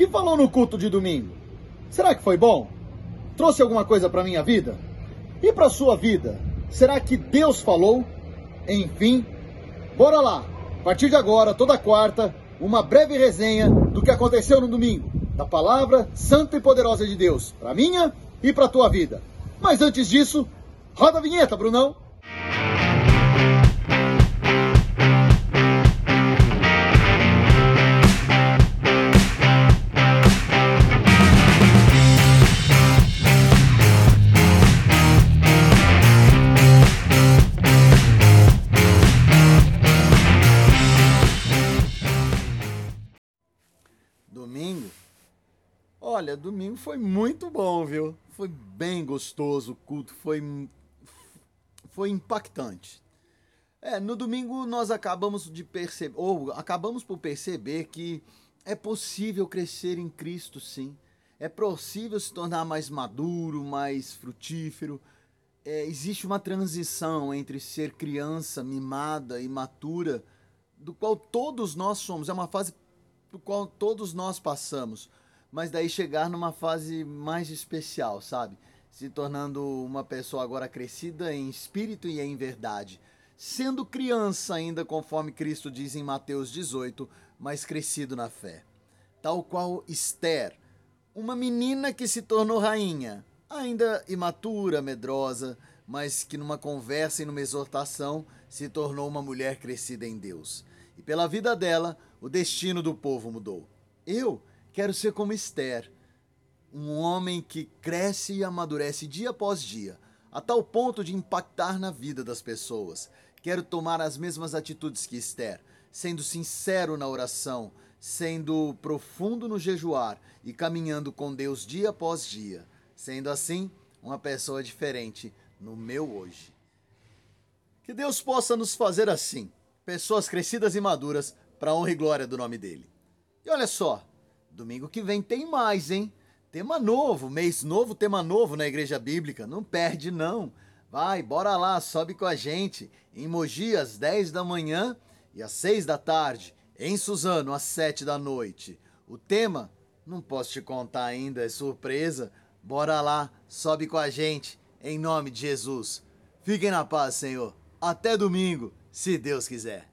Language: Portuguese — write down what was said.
que falou no culto de domingo? Será que foi bom? Trouxe alguma coisa para minha vida? E para sua vida? Será que Deus falou? Enfim, bora lá. A partir de agora, toda quarta, uma breve resenha do que aconteceu no domingo, da palavra santa e poderosa de Deus, para minha e para tua vida. Mas antes disso, roda a vinheta, Brunão. Olha, domingo foi muito bom, viu? Foi bem gostoso o culto, foi, foi impactante. É, no domingo nós acabamos de perceber, ou acabamos por perceber que é possível crescer em Cristo, sim. É possível se tornar mais maduro, mais frutífero. É, existe uma transição entre ser criança, mimada e matura, do qual todos nós somos. É uma fase do qual todos nós passamos mas daí chegar numa fase mais especial, sabe? Se tornando uma pessoa agora crescida em espírito e em verdade. Sendo criança ainda, conforme Cristo diz em Mateus 18, mas crescido na fé. Tal qual Esther, uma menina que se tornou rainha, ainda imatura, medrosa, mas que numa conversa e numa exortação se tornou uma mulher crescida em Deus. E pela vida dela, o destino do povo mudou. Eu Quero ser como Esther, um homem que cresce e amadurece dia após dia, a tal ponto de impactar na vida das pessoas. Quero tomar as mesmas atitudes que Esther, sendo sincero na oração, sendo profundo no jejuar e caminhando com Deus dia após dia. Sendo assim, uma pessoa diferente no meu hoje. Que Deus possa nos fazer assim, pessoas crescidas e maduras, para honra e glória do nome dele. E olha só, Domingo que vem tem mais, hein? Tema novo, mês novo, tema novo na Igreja Bíblica. Não perde, não. Vai, bora lá, sobe com a gente. Em Mogi, às 10 da manhã e às 6 da tarde. Em Suzano, às 7 da noite. O tema, não posso te contar ainda, é surpresa. Bora lá, sobe com a gente. Em nome de Jesus. Fiquem na paz, Senhor. Até domingo, se Deus quiser.